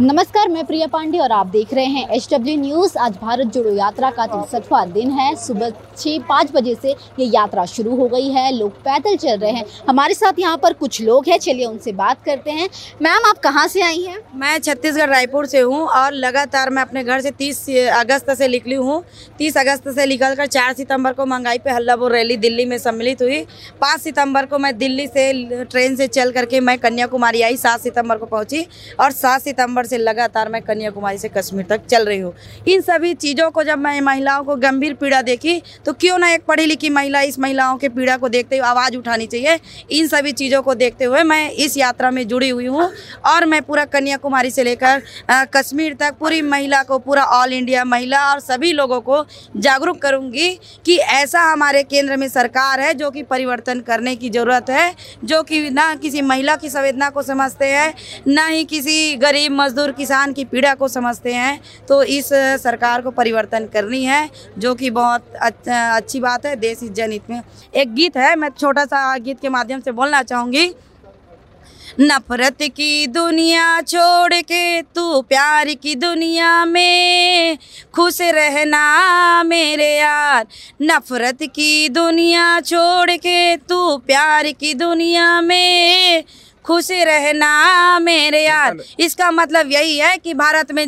नमस्कार, मैं प्रिया पांडे और आप देख रहे हैं एच डब्ल्यू न्यूज़। आज भारत जोड़ो यात्रा का तिरसठवां दिन है। सुबह छः पाँच बजे से ये यात्रा शुरू हो गई है। लोग पैदल चल रहे हैं। हमारे साथ यहाँ पर कुछ लोग हैं। चलिए उनसे बात करते हैं। मैम, आप कहाँ से आई हैं? मैं छत्तीसगढ़ रायपुर से हूँ और लगातार मैं अपने घर से 30 अगस्त से निकली हूँ। 30 अगस्त से निकलकर 4 सितंबर को महँगाई पे हल्लाबोल रैली दिल्ली में सम्मिलित हुई। पाँच सितंबर को मैं दिल्ली से ट्रेन से चल करके मैं कन्याकुमारी आई। सात सितंबर को पहुँची और 7 सितंबर से लगातार मैं कन्याकुमारी से कश्मीर तक चल रही हूँ। इन सभी चीज़ों को जब मैं महिलाओं को गंभीर पीड़ा देखी तो क्यों ना एक पढ़ी लिखी महिला इस महिलाओं के पीड़ा को देखते हुए आवाज़ उठानी चाहिए। इन सभी चीज़ों को देखते हुए मैं इस यात्रा में जुड़ी हुई हूँ और मैं पूरा कन्याकुमारी से लेकर कश्मीर तक पूरी महिला को, पूरा ऑल इंडिया महिला और सभी लोगों को जागरूक करूँगी कि ऐसा हमारे केंद्र में सरकार है जो कि परिवर्तन करने की ज़रूरत है, जो कि ना किसी महिला की संवेदना को समझते हैं, ना ही किसी गरीब मजदूर किसान की पीड़ा को समझते हैं तो इस सरकार को परिवर्तन करनी है, जो कि बहुत अच्छा- बात है, देश जनहित में। एक गीत है, मैं छोटा सा गीत के माध्यम से बोलना चाहूँगी। नफरत की दुनिया छोड़ के तू, प्यार की दुनिया में, खुश रहना मेरे यार। नफरत की दुनिया छोड़ के तू, प्यार की दुनिया में खुश रहना मेरे यार। इसका मतलब यही है कि भारत में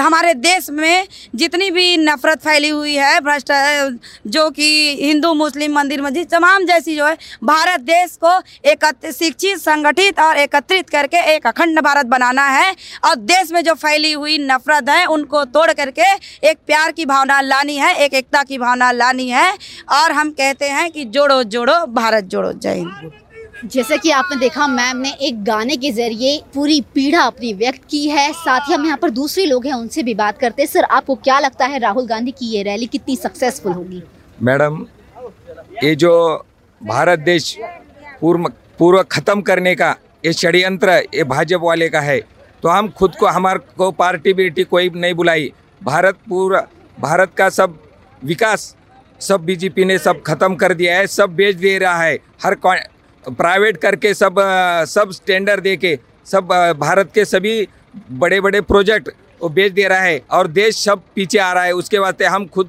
हमारे देश में जितनी भी नफरत फैली हुई है भ्रष्ट जो कि हिंदू मुस्लिम मंदिर मस्जिद तमाम जैसी जो है भारत देश को एक शिक्षित संगठित और एकत्रित करके एक अखंड भारत बनाना है। और देश में जो फैली हुई नफरत है उनको तोड़ करके एक प्यार की भावना लानी है एक एकता की भावना लानी है। और हम कहते हैं कि जोड़ो जोड़ो भारत जोड़ो जय हिंद। जैसे कि आपने देखा, मैम ने एक गाने के ज़रिए पूरी पीड़ा अपनी व्यक्त की है। साथ ही हम यहाँ पर दूसरे लोग हैं, उनसे भी बात करते हैं। सर, आपको क्या लगता है राहुल गांधी की ये रैली कितनी सक्सेसफुल होगी? मैडम, ये जो भारत देश पूर्व पूर्व खत्म करने का, ये षड्यंत्र, ये भाजपा वाले का है। तो हम खुद को, हमारे को पार्टी बीटी कोई नहीं बुलाई। भारत पूरा, भारत का सब विकास, सब बीजेपी ने सब खत्म कर दिया है, सब बेच दे रहा है। हर प्राइवेट करके सब सब टेंडर दे के सब भारत के सभी बड़े बड़े प्रोजेक्ट वो बेच दे रहा है और देश सब पीछे आ रहा है। उसके वास्ते हम खुद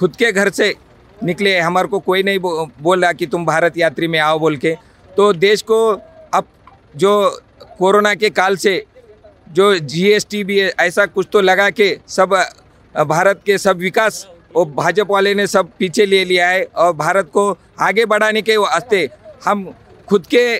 खुद के घर से निकले। हमारे को कोई नहीं बो, रहा कि तुम भारत यात्री में आओ बोल के। तो देश को अब जो कोरोना के काल से जो जीएसटी भी है, ऐसा कुछ तो लगा के सब भारत के सब विकास वो भाजपा वाले ने सब पीछे ले लिया है और भारत को आगे बढ़ाने के वास्ते हम खुद के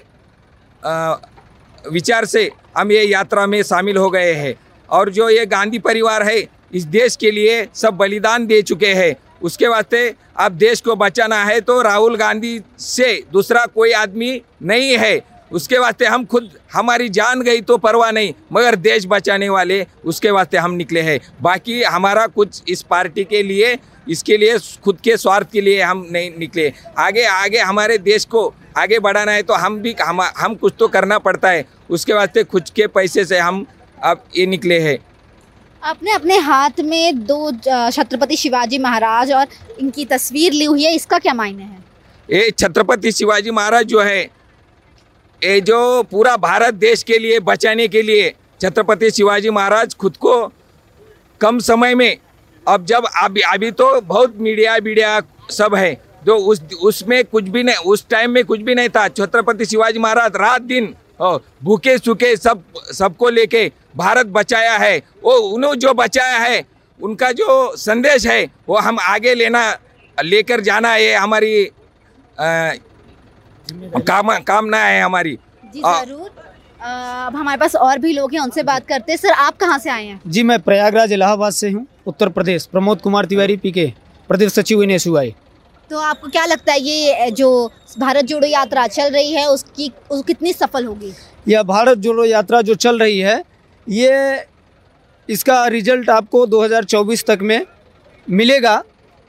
विचार से हम ये यात्रा में शामिल हो गए हैं। और जो ये गांधी परिवार है, इस देश के लिए सब बलिदान दे चुके हैं। उसके वास्ते अब देश को बचाना है तो राहुल गांधी से दूसरा कोई आदमी नहीं है। उसके वास्ते हम खुद, हमारी जान गई तो परवाह नहीं, मगर देश बचाने वाले उसके वास्ते हम निकले हैं। बाकी हमारा कुछ इस पार्टी के लिए, इसके लिए, खुद के स्वार्थ के लिए हम नहीं निकले। आगे आगे हमारे देश को आगे बढ़ाना है तो हम भी हम हम कुछ तो करना पड़ता है। उसके वास्ते खुद के पैसे से हम अब ये निकले हैं। आपने अपने हाथ में दो छत्रपति शिवाजी महाराज और इनकी तस्वीर ली हुई है इसका क्या मायने है? ये छत्रपति शिवाजी महाराज जो है ये जो पूरा भारत देश के लिए बचाने के लिए छत्रपति शिवाजी महाराज खुद को कम समय में अब जब अभी अभी तो बहुत मीडिया मीडिया सब है जो उस उसमें कुछ भी नहीं उस टाइम में कुछ भी नहीं था। छत्रपति शिवाजी महाराज रात दिन भूखे सूखे सब सबको लेके भारत बचाया है। वो उन्होंने जो बचाया है उनका जो संदेश है वो हम आगे लेना लेकर जाना ये हमारी अ, काम कामना है हमारी। जी ज़रूर। अब हमारे पास और भी लोग हैं उनसे बात करते हैं। सर आप कहाँ से आए हैं? जी मैं प्रयागराज इलाहाबाद से हूँ उत्तर प्रदेश। प्रमोद कुमार तिवारी पीके। प्रदेश सचिव एन तो आपको क्या लगता है, ये जो भारत जोड़ो यात्रा चल रही है, उसकी, उस कितनी सफल होगी? यह भारत जोड़ो यात्रा जो चल रही है, ये, इसका रिज़ल्ट आपको 2024 तक में मिलेगा,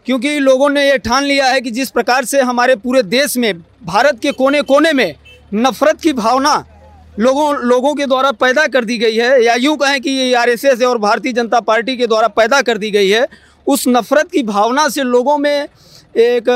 क्योंकि लोगों ने ये ठान लिया है कि जिस प्रकार से हमारे पूरे देश में, भारत के कोने कोने में नफरत की भावना लोगों लोगों के द्वारा पैदा कर दी गई है, या यूँ कहें कि ये आरएसएस और भारतीय जनता पार्टी के द्वारा पैदा कर दी गई है, उस नफरत की भावना से लोगों में एक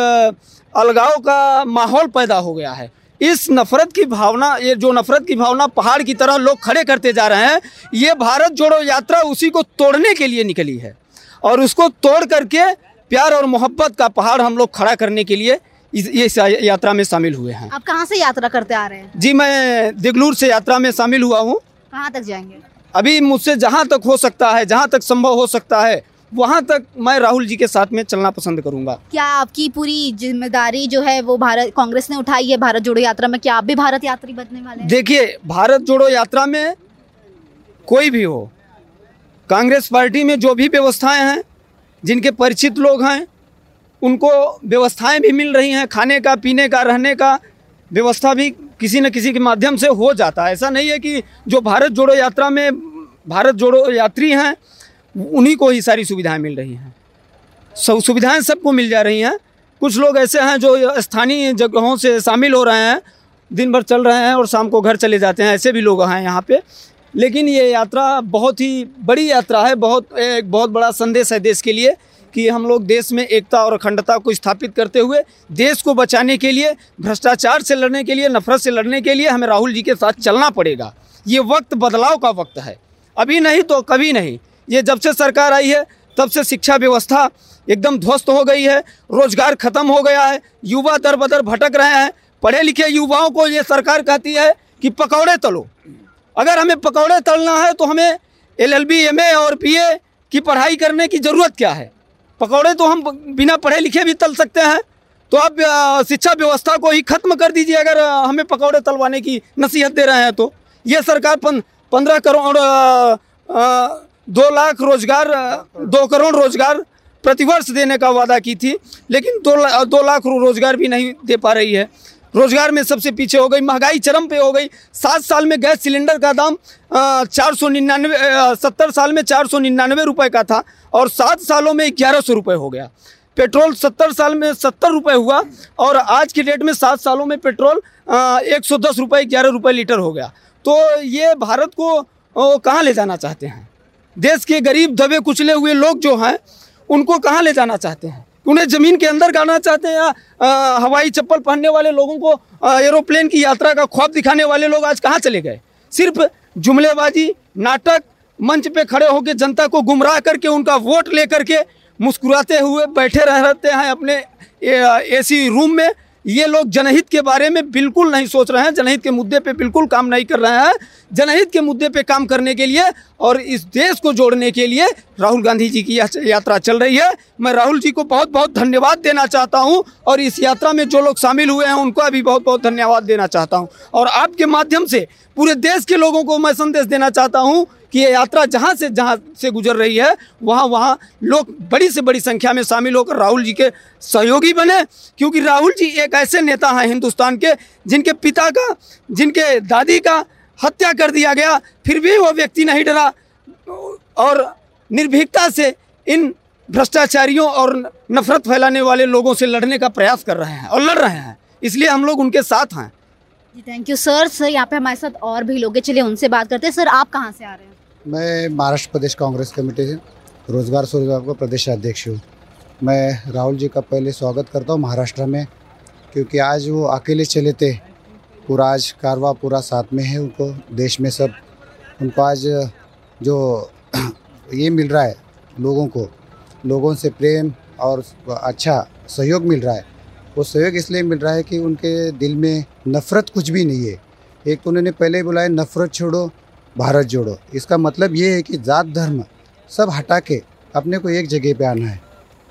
अलगाव का माहौल पैदा हो गया है। इस नफरत की भावना ये जो नफरत की भावना पहाड़ की तरह लोग खड़े करते जा रहे हैं ये भारत जोड़ो यात्रा उसी को तोड़ने के लिए निकली है। और उसको तोड़ करके प्यार और मोहब्बत का पहाड़ हम लोग खड़ा करने के लिए इस यात्रा में शामिल हुए हैं। आप कहाँ से यात्रा करते आ रहे हैं? जी मैं दिगलूर से यात्रा में शामिल हुआ हूँ। कहाँ तक जाएँगे? अभी मुझसे जहाँ तक हो सकता है जहाँ तक संभव हो सकता है वहाँ तक मैं राहुल जी के साथ में चलना पसंद करूँगा। क्या आपकी पूरी ज़िम्मेदारी जो है वो भारत कांग्रेस ने उठाई है भारत जोड़ो यात्रा में? क्या आप भी भारत यात्री बनने वाले हैं? देखिए भारत जोड़ो यात्रा में कोई भी हो कांग्रेस पार्टी में जो भी व्यवस्थाएँ हैं जिनके परिचित लोग हैं उनको व्यवस्थाएँ भी मिल रही हैं खाने का पीने का रहने का व्यवस्था भी किसी न किसी के माध्यम से हो जाता है। ऐसा नहीं है कि जो भारत जोड़ो यात्रा में भारत जोड़ो यात्री हैं उन्हीं को ही सारी सुविधाएँ मिल रही हैं। सब सुविधाएँ सबको मिल जा रही हैं। कुछ लोग ऐसे हैं जो स्थानीय जगहों से शामिल हो रहे हैं, दिन भर चल रहे हैं और शाम को घर चले जाते हैं, ऐसे भी लोग हैं यहाँ पे। लेकिन ये यात्रा बहुत ही बड़ी यात्रा है, बहुत, एक बहुत बड़ा संदेश है देश के लिए कि हम लोग देश में एकता और अखंडता को स्थापित करते हुए, देश को बचाने के लिए, भ्रष्टाचार से लड़ने के लिए, नफरत से लड़ने के लिए हमें राहुल जी के साथ चलना पड़ेगा। ये वक्त बदलाव का वक्त है। अभी नहीं तो कभी नहीं। ये जब से सरकार आई है, तब से शिक्षा व्यवस्था एकदम ध्वस्त हो गई है, रोज़गार खत्म हो गया है, युवा दर बदर भटक रहे हैं। पढ़े लिखे युवाओं को ये सरकार कहती है कि पकौड़े तलो। अगर हमें पकौड़े तलना है तो हमें L L B, M A और पी ए की पढ़ाई करने की ज़रूरत क्या है? पकौड़े तो हम बिना पढ़े लिखे भी तल सकते हैं। तो आप शिक्षा व्यवस्था को ही खत्म कर दीजिए अगर हमें पकौड़े तलवाने की नसीहत दे रहे हैं तो। ये सरकार पंद्रह करोड़ दो लाख रोज़गार दो करोड़ रोज़गार प्रतिवर्ष देने का वादा की थी लेकिन दो ला, दो लाख रोज़गार भी नहीं दे पा रही है। रोज़गार में सबसे पीछे हो गई महँगाई चरम पे हो गई। सात साल में गैस सिलेंडर का दाम चार सौ निन्यानवे सत्तर साल में चार सौ निन्यानवे रुपये का था और सात सालों में ग्यारह सौ रुपये हो गया। पेट्रोल सत्तर साल में सत्तर रुपये हुआ और आज की डेट में सात सालों में पेट्रोल एक सौ दस रुपये ग्यारह रुपये लीटर हो गया। तो ये भारत को कहाँ ले जाना चाहते हैं? देश के गरीब दबे कुचले हुए लोग जो हैं, उनको कहाँ ले जाना चाहते हैं? उन्हें ज़मीन के अंदर गाना चाहते हैं या हवाई चप्पल पहनने वाले लोगों को एरोप्लेन की यात्रा का ख्वाब दिखाने वाले लोग आज कहाँ चले गए? सिर्फ़ जुमलेबाजी, नाटक, मंच पे खड़े होकर जनता को गुमराह करके उनका वोट ले करके मुस्कुराते हुए बैठे रह रहते हैं अपने एसी रूम में। ये लोग जनहित के बारे में बिल्कुल नहीं सोच रहे हैं, जनहित के मुद्दे पे बिल्कुल काम नहीं कर रहे हैं। जनहित के मुद्दे पे काम करने के लिए और इस देश को जोड़ने के लिए राहुल गांधी जी की यात्रा चल रही है। मैं राहुल जी को बहुत बहुत धन्यवाद देना चाहता हूँ और इस यात्रा में जो लोग शामिल हुए हैं, उनको भी बहुत बहुत धन्यवाद देना चाहता हूँ। और आपके माध्यम से पूरे देश के लोगों को मैं संदेश देना चाहता हूँ कि ये यात्रा जहाँ से जहाँ से गुजर रही है, वहाँ वहाँ लोग बड़ी से बड़ी संख्या में शामिल होकर राहुल जी के सहयोगी बने। क्योंकि राहुल जी एक ऐसे नेता हैं हिंदुस्तान के, जिनके पिता का, जिनके दादी का हत्या कर दिया गया, फिर भी वो व्यक्ति नहीं डरा। और निर्भीकता से इन भ्रष्टाचारियों और नफरत फैलाने वाले लोगों से लड़ने का प्रयास कर रहे हैं और लड़ रहे हैं। इसलिए हम लोग उनके साथ हैं। जी थैंक यू सर सर यहाँ पे हमारे साथ और भी लोग हैं। चलिए उनसे बात करते हैं। सर आप कहाँ से आ रहे हैं? मैं महाराष्ट्र प्रदेश कांग्रेस कमेटी रोज़गार स्वरोजगार का प्रदेश अध्यक्ष हूँ। मैं राहुल जी का पहले स्वागत करता हूँ महाराष्ट्र में, क्योंकि आज वो अकेले चले थे। पूरा आज कारवा पूरा साथ में है उनको, देश में सब। उनको आज जो ये मिल रहा है लोगों को, लोगों से प्रेम और अच्छा सहयोग मिल रहा है। वो सहयोग इसलिए मिल रहा है कि उनके दिल में नफ़रत कुछ भी नहीं है। एक तो उन्होंने पहले ही बुलाया नफ़रत छोड़ो भारत जोड़ो। इसका मतलब ये है कि जात धर्म सब हटा के अपने को एक जगह पे आना है।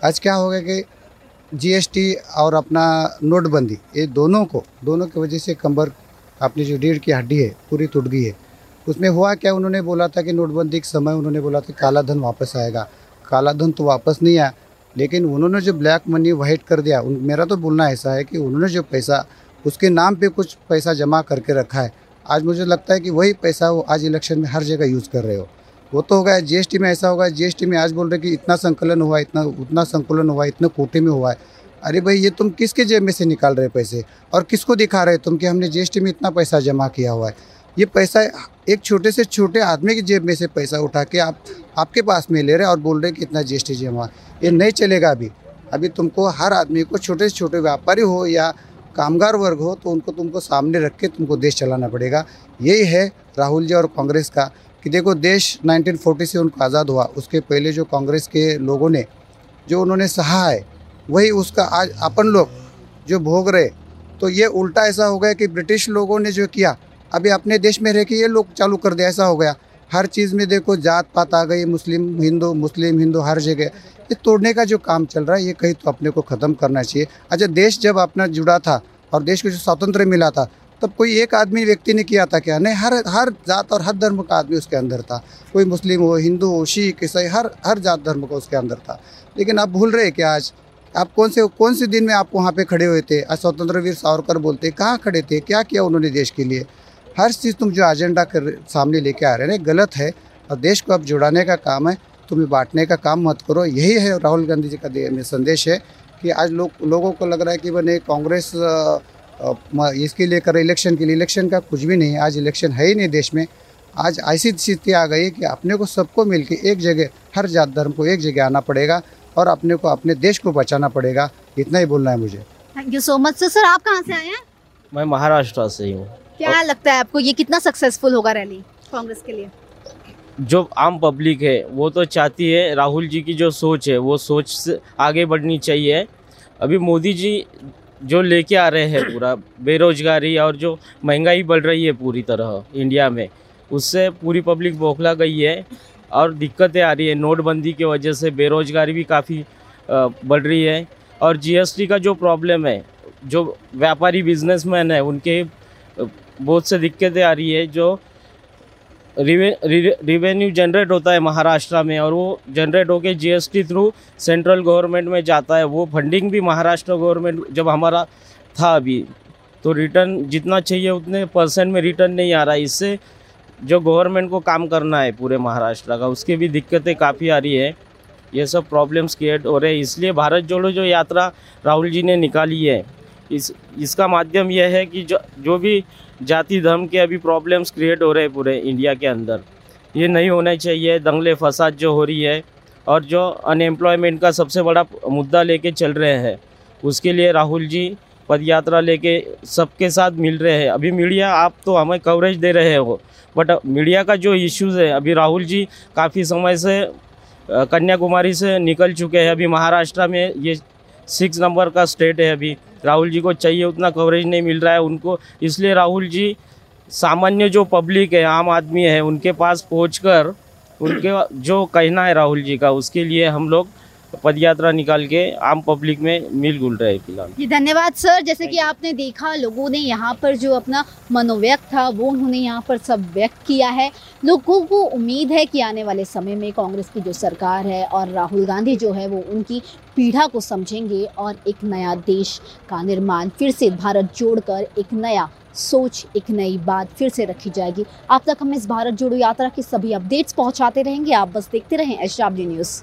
आज क्या हो गया कि जीएसटी और अपना नोटबंदी ये दोनों को दोनों की वजह से कंबर अपनी जो रीढ़ की हड्डी है पूरी टूट गई है। उसमें हुआ क्या? उन्होंने बोला था कि नोटबंदी के समय उन्होंने बोला था काला धन वापस आएगा। काला धन तो वापस नहीं आया लेकिन उन्होंने जो ब्लैक मनी वाइट कर दिया उन, मेरा तो बोलना ऐसा है कि उन्होंने जो पैसा उसके नाम पे कुछ पैसा जमा करके रखा है आज मुझे लगता है कि वही पैसा वो आज इलेक्शन में हर जगह यूज़ कर रहे हो। वो तो होगा जीएसटी में ऐसा होगा जीएसटी में आज बोल रहे कि इतना संकलन हुआ, इतना, उतना संकलन हुआ, इतने कोटे में हुआ है। अरे भाई, ये तुम किसके जेब में से निकाल रहे पैसे? और किसको दिखा रहे तुम कि हमने जीएसटी में इतना पैसा जमा किया हुआ है? ये पैसा एक छोटे से छोटे आदमी की जेब में से पैसा उठा के आप, आपके पास में ले रहे और बोल रहे कि इतना जी एस टी जमा, ये नहीं चलेगा अभी। अभी तुमको हर आदमी को छोटे से छोटे व्यापारी हो या कामगार वर्ग हो तो उनको तुमको सामने रख के तुमको देश चलाना पड़ेगा। यही है राहुल जी और कांग्रेस का कि देखो, देश 1940 से उनको आज़ाद हुआ। उसके पहले जो कांग्रेस के लोगों ने, जो उन्होंने सहा है, वही उसका आज अपन लोग जो भोग रहे तो ये उल्टा ऐसा हो गया कि ब्रिटिश लोगों ने जो किया, अभी अपने देश में रह के ये लोग चालू कर दिया ऐसा हो गया। हर चीज़ में देखो, जात पात आ गई, मुस्लिम, हिंदू मुस्लिम, हिंदू, हर जगह। ये तोड़ने का जो काम चल रहा है, ये कहीं तो अपने को ख़त्म करना चाहिए। अच्छा देश जब अपना जुड़ा था और देश को जो स्वतंत्र मिला था, तब कोई एक आदमी, व्यक्ति ने किया था क्या? नहीं, हर हर जात और हर धर्म का आदमी उसके अंदर था। कोई मुस्लिम हो, हिंदू हो, सिख, ईसाई, हर हर जात धर्म का उसके अंदर था। लेकिन आप भूल रहे क्या आज आप कौन से कौन से दिन में आप वहाँ पे खड़े हुए थे? आज स्वतंत्र वीर सावरकर बोलते, कहाँ खड़े थे? क्या किया उन्होंने देश के लिए? हर चीज़ तुम जो एजेंडा कर सामने लेके आ रहे हैं गलत है। और देश को अब जुड़ाने का काम है तुम्हें बांटने का काम मत करो। यही है राहुल गांधी जी का संदेश है कि आज लोग लोगों को लग रहा है कि बने कांग्रेस इसके लिए कर इलेक्शन के लिए। इलेक्शन का कुछ भी नहीं आज इलेक्शन है ही नहीं देश में। आज ऐसी स्थिति आ गई कि अपने को सबको मिल के एक जगह हर जात धर्म को एक जगह आना पड़ेगा और अपने को अपने देश को बचाना पड़ेगा। इतना ही बोलना है मुझे। Thank you so much sir sir आप कहाँ से आए हैं? मैं महाराष्ट्र से ही हूँ। क्या और... लगता है आपको ये कितना सक्सेसफुल होगा रैली कांग्रेस के लिए? जो आम पब्लिक है वो तो चाहती है राहुल जी की जो सोच है वो सोच से आगे बढ़नी चाहिए। अभी मोदी जी जो लेके आ रहे हैं पूरा बेरोजगारी और जो महँगाई बढ़ रही है पूरी तरह इंडिया में उससे पूरी पब्लिक बौखला गई है और दिक्कतें आ रही है। नोटबंदी की वजह से बेरोजगारी भी काफ़ी बढ़ रही है। और जीएसटी का जो प्रॉब्लम है जो व्यापारी बिजनेसमैन है उनके बहुत से दिक्कतें आ रही है जो रिवेन्यू जनरेट होता है महाराष्ट्र में और वो जनरेट होकर जीएसटी थ्रू सेंट्रल गवर्नमेंट में जाता है। वो फंडिंग भी महाराष्ट्र गवर्नमेंट जब हमारा था अभी तो रिटर्न जितना चाहिए उतने परसेंट में रिटर्न नहीं आ रहा है। इससे जो गवर्नमेंट को काम करना है पूरे महाराष्ट्र का, उसकी भी दिक्कतें काफ़ी आ रही है। ये सब प्रॉब्लम्स क्रिएट हो रहे हैं, इसलिए भारत जोड़ो जो यात्रा राहुल जी ने निकाली है इस, इसका माध्यम यह है कि जो जो भी जाति धर्म के अभी प्रॉब्लम्स क्रिएट हो रहे हैं पूरे इंडिया के अंदर, ये नहीं होना चाहिए। दंगले फसाद जो हो रही है और जो अनएम्प्लॉयमेंट का सबसे बड़ा मुद्दा लेके चल रहे हैं, उसके लिए राहुल जी पद यात्रा लेके सबके साथ मिल रहे हैं। अभी मीडिया आप तो हमें कवरेज दे रहे हो बट मीडिया का जो इश्यूज़ है, अभी राहुल जी काफ़ी समय से कन्याकुमारी से निकल चुके हैं। अभी महाराष्ट्र में ये सिक्स नंबर का स्टेट है अभी। राहुल जी को चाहिए उतना कवरेज नहीं मिल रहा है उनको। इसलिए राहुल जी सामान्य जो पब्लिक है, आम आदमी है, उनके पास पहुंचकर उनके जो कहना है राहुल जी का, उसके लिए हम लोग पदयात्रा निकाल के आम पब्लिक में मिल गुल रहे फ़िलहाल। जी, धन्यवाद, सर। जैसे कि आपने देखा, लोगों ने यहाँ पर जो अपना मनोव्यक्त था, वो उन्होंने यहाँ पर सब व्यक्त किया है। लोगों को उम्मीद है कि आने वाले समय में कांग्रेस की जो सरकार है और राहुल गांधी जो है, वो उनकी पीढ़ा को समझेंगे और एक नया देश का निर्माण फिर से भारत जोड़कर एक नया सोच, एक नई बात फिर से रखी जाएगी। आप तक हम इस भारत जोड़ो यात्रा की सभी अपडेट्स पहुंचाते रहेंगे। आप बस देखते रहें एच न्यूज़।